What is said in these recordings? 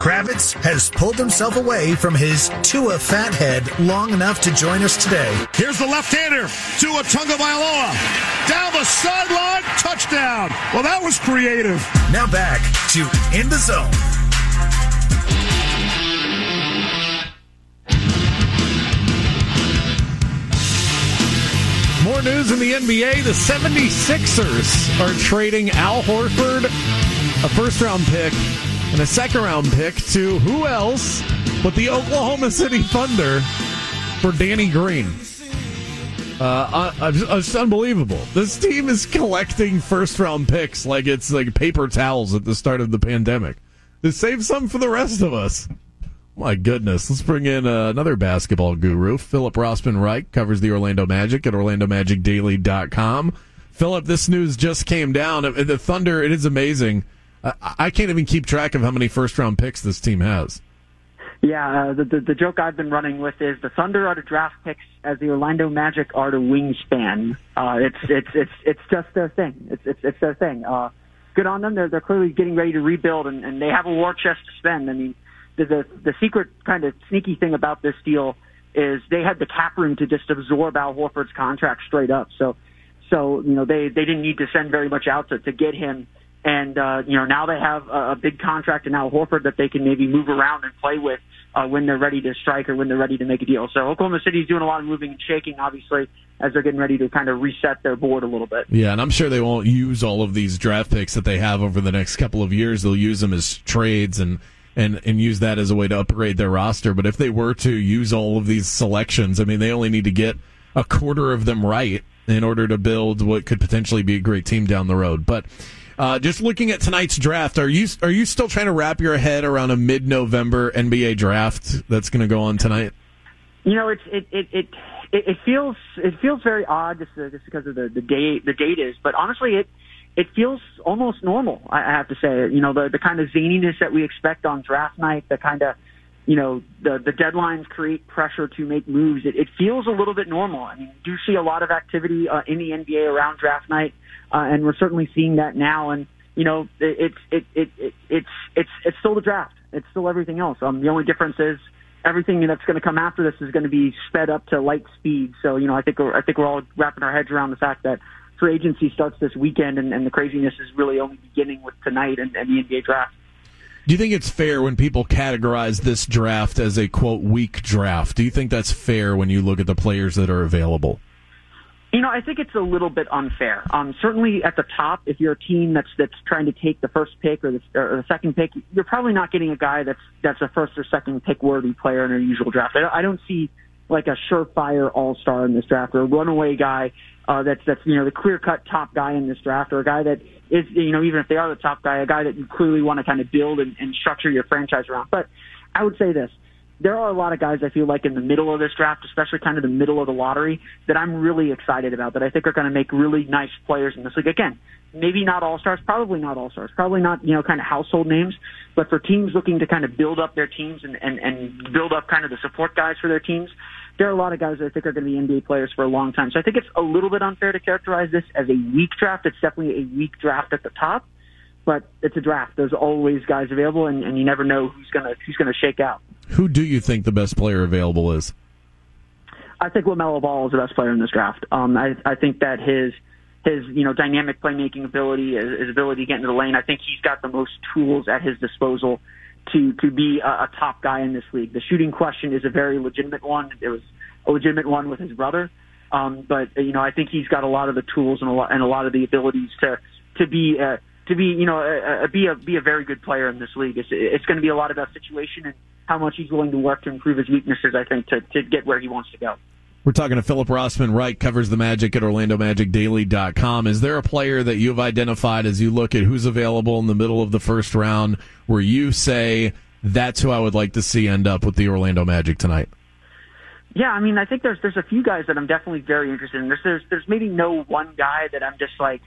Kravitz has pulled himself away from his Tua fathead long enough to join us today. Here's the left-hander, Tua Tagovailoa. Down the sideline, touchdown. Well, that was creative. Now back to In the Zone. More news in the NBA. The 76ers are trading Al Horford, a first round pick, and a second round pick to who else but the Oklahoma City Thunder for Danny Green. Uh, uh, it's unbelievable. This team is collecting first round picks like it's like paper towels at the start of the pandemic. To save some for the rest of us. My goodness. Let's bring in uh, another basketball guru. Phillip Rossman Reich covers the Orlando Magic at OrlandoMagicDaily.com. Phillip, this news just came down. The Thunder, it is amazing. I can't even keep track of how many first round picks this team has. Yeah, uh, the, the the joke I've been running with is the Thunder are to draft picks as the Orlando Magic are to wingspan. Uh, it's it's it's it's just their thing. It's it's it's their thing. Uh, good on them. They're they're clearly getting ready to rebuild, and, and they have a war chest to spend. I mean, the, the the secret kind of sneaky thing about this deal is they had the cap room to just absorb Al Horford's contract straight up. So so you know they they didn't need to send very much out to to get him. And uh, you know now they have a, a big contract in Al Horford that they can maybe move around and play with uh, when they're ready to strike or when they're ready to make a deal. So Oklahoma City's doing a lot of moving and shaking, obviously, as they're getting ready to kind of reset their board a little bit. Yeah, and I'm sure they won't use all of these draft picks that they have over the next couple of years. They'll use them as trades and and and use that as a way to upgrade their roster. But if they were to use all of these selections, I mean, they only need to get a quarter of them right in order to build what could potentially be a great team down the road. But uh, just looking at tonight's draft, are you are you still trying to wrap your head around a mid-November NBA draft that's going to go on tonight? You know, it's it it it it feels it feels very odd just, just because of the the date the date is, but honestly, it it feels almost normal. I have to say, you know, the the kind of zaniness that we expect on draft night, the kind of you know the the deadlines create pressure to make moves. It, it feels a little bit normal. I mean, do see a lot of activity uh, in the NBA around draft night, uh, and we're certainly seeing that now. And you know, it, it, it, it, it's it's it's still the draft. It's still everything else. Um, the only difference is everything that's going to come after this is going to be sped up to light speed. So you know, I think we're, I think we're all wrapping our heads around the fact that free agency starts this weekend, and, and the craziness is really only beginning with tonight and, and the NBA draft. Do you think it's fair when people categorize this draft as a quote weak draft? Do you think that's fair when you look at the players that are available? You know, I think it's a little bit unfair. Um, certainly at the top, if you're a team that's that's trying to take the first pick or the, or the second pick, you're probably not getting a guy that's that's a first or second pick worthy player in a usual draft. I, don't, I don't see like a surefire all star in this draft or a runaway guy uh, that's that's you know the clear cut top guy in this draft or a guy that is you know even if they are the top guy, a guy that you clearly want to kind of build and, and structure your franchise around. But I would say this. There are a lot of guys I feel like in the middle of this draft, especially kind of the middle of the lottery, that I'm really excited about, that I think are going to make really nice players in this league. Again, maybe not all stars, probably not all stars, probably not, you know, kind of household names, but for teams looking to kind of build up their teams and, and, and build up kind of the support guys for their teams, there are a lot of guys that I think are going to be NBA players for a long time. So I think it's a little bit unfair to characterize this as a weak draft. It's definitely a weak draft at the top, but it's a draft. There's always guys available, and, and you never know who's gonna who's gonna shake out. Who do you think the best player available is? I think LaMelo Ball is the best player in this draft. Um, I, I think that his his you know dynamic playmaking ability, his, his ability to get into the lane. I think he's got the most tools at his disposal to to be a, a top guy in this league. The shooting question is a very legitimate one. It was a legitimate one with his brother, um, but you know I think he's got a lot of the tools and a lot and a lot of the abilities to to be uh, to be you know uh, be a be a very good player in this league. It's it's going to be a lot about situation and how much he's willing to work to improve his weaknesses. I think to to get where he wants to go. We're talking to Phillip Rossman Reich, covers the Magic at OrlandoMagicDaily.com. Is there a player that you've identified as you look at who's available in the middle of the first round where you say that's who I would like to see end up with the Orlando Magic tonight. Yeah, I mean, I think there's there's a few guys that I'm definitely very interested in. There's there's, there's maybe no one guy that I'm just like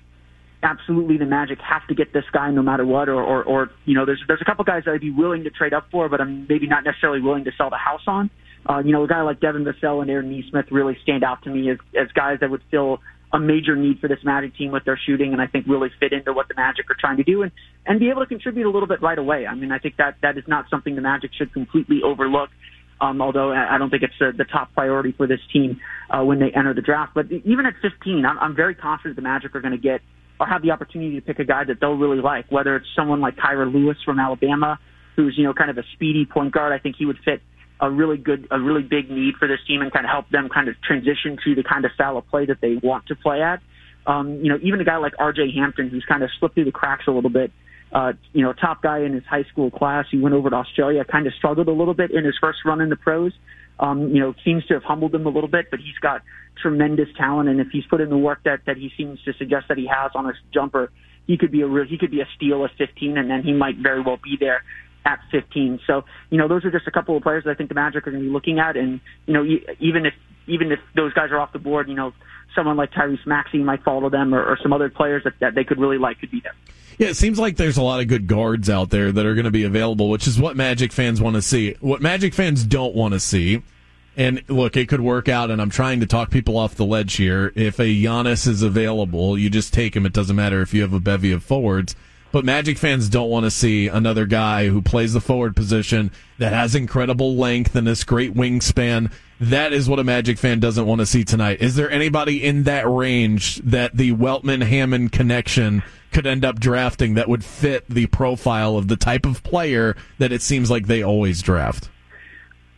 absolutely the Magic have to get this guy no matter what, or or, or you know, there's there's a couple guys that I'd be willing to trade up for, but I'm maybe not necessarily willing to sell the house on. Uh, you know, a guy like Devin Vassell and Aaron Nesmith really stand out to me as as guys that would fill a major need for this Magic team with their shooting, and I think really fit into what the Magic are trying to do, and and be able to contribute a little bit right away. I mean, I think that that is not something the Magic should completely overlook. Um, although I don't think it's the, the top priority for this team uh, when they enter the draft. But even at 15, I'm, I'm very confident the Magic are going to get or have the opportunity to pick a guy that they'll really like, whether it's someone like Kira Lewis from Alabama, who's you know kind of a speedy point guard. I think he would fit a really good, a really big need for this team and kind of help them kind of transition to the kind of style of play that they want to play at. Um, you know, even a guy like R.J. Hampton, who's kind of slipped through the cracks a little bit. Uh, you know, top guy in his high school class. He went over to Australia, kind of struggled a little bit in his first run in the pros. Um, you know, seems to have humbled him a little bit, but he's got tremendous talent. And if he's put in the work that, that he seems to suggest that he has on his jumper, he could be a real, he could be a steal at 15 and then he might very well be there at 15. So, you know, those are just a couple of players that I think the Magic are going to be looking at. And, you know, even if, even if those guys are off the board, you know, someone like Tyrese Maxey might follow them or, or some other players that, that they could really like could be there. Yeah, it seems like there's a lot of good guards out there that are going to be available, which is what Magic fans want to see. What Magic fans don't want to see, and look, it could work out, and I'm trying to talk people off the ledge here. If a Giannis is available, you just take him. It doesn't matter if you have a bevy of forwards. But Magic fans don't want to see another guy who plays the forward position that has incredible length and this great wingspan. That is what a Magic fan doesn't want to see tonight. Is there anybody in that range that the Weltman Hammond connection could end up drafting that would fit the profile of the type of player that it seems like they always draft?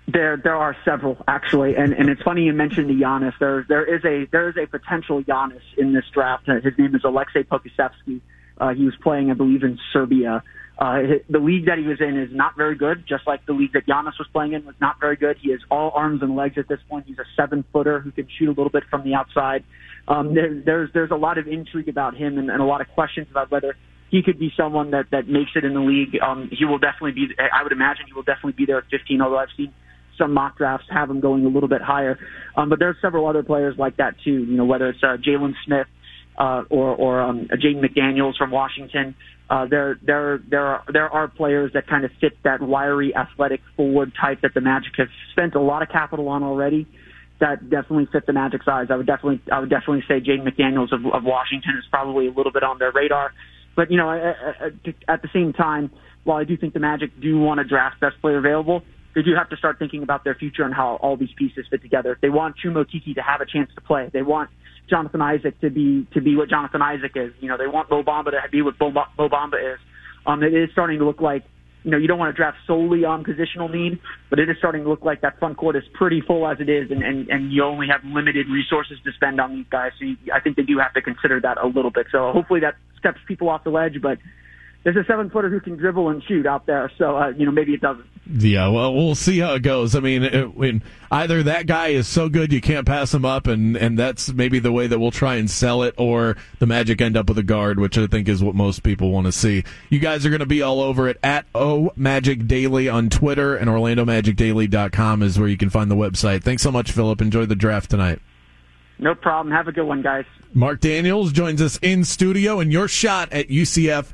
There, there are several actually, and and it's funny you mentioned the Giannis. There, there is a there is a potential Giannis in this draft. His name is Alexei Pokusevski. Uh, he was playing, I believe, in Serbia. Uh, the league that he was in is not very good, just like the league that Giannis was playing in was not very good. He is all arms and legs at this point. He's a seven footer who can shoot a little bit from the outside. Um, there, there's there's a lot of intrigue about him and, and a lot of questions about whether he could be someone that that makes it in the league. Um, he will definitely be. I would imagine he will definitely be there at 15. Although I've seen some mock drafts have him going a little bit higher. Um, but there's several other players like that too. You know, whether it's uh, Jalen Smith uh, or or um, Jaden McDaniels from Washington. Uh, there there there are there are players that kind of fit that wiry, athletic forward type that the Magic have spent a lot of capital on already. That definitely fit the Magic size. I would definitely I would definitely say Jaden McDaniels of, of Washington is probably a little bit on their radar. But you know, at the same time, while I do think the Magic do want to draft best player available, they do have to start thinking about their future and how all these pieces fit together. If they want Chuma Okeke to have a chance to play, they want Jonathan Isaac to be to be what Jonathan Isaac is. You know, they want Mo Bamba to be what Mo Bamba is. Um, it is starting to look like you know you don't want to draft solely on positional need, but it is starting to look like that front court is pretty full as it is, and and, and you only have limited resources to spend on these guys. So you, I think they do have to consider that a little bit. So hopefully that steps people off the ledge, but there's a seven footer who can dribble and shoot out there. So uh, you know maybe it doesn't. Yeah, well, we'll see how it goes. I mean, it, when either that guy is so good you can't pass him up, and and that's maybe the way that we'll try and sell it, or the Magic end up with a guard, which I think is what most people want to see. You guys are going to be all over it at O Magic Daily on Twitter, and OrlandoMagicDaily.com is where you can find the website. Thanks so much, Phillip. Enjoy the draft tonight. No problem. Have a good one, guys. Mark Daniels joins us in studio, and your shot at UCF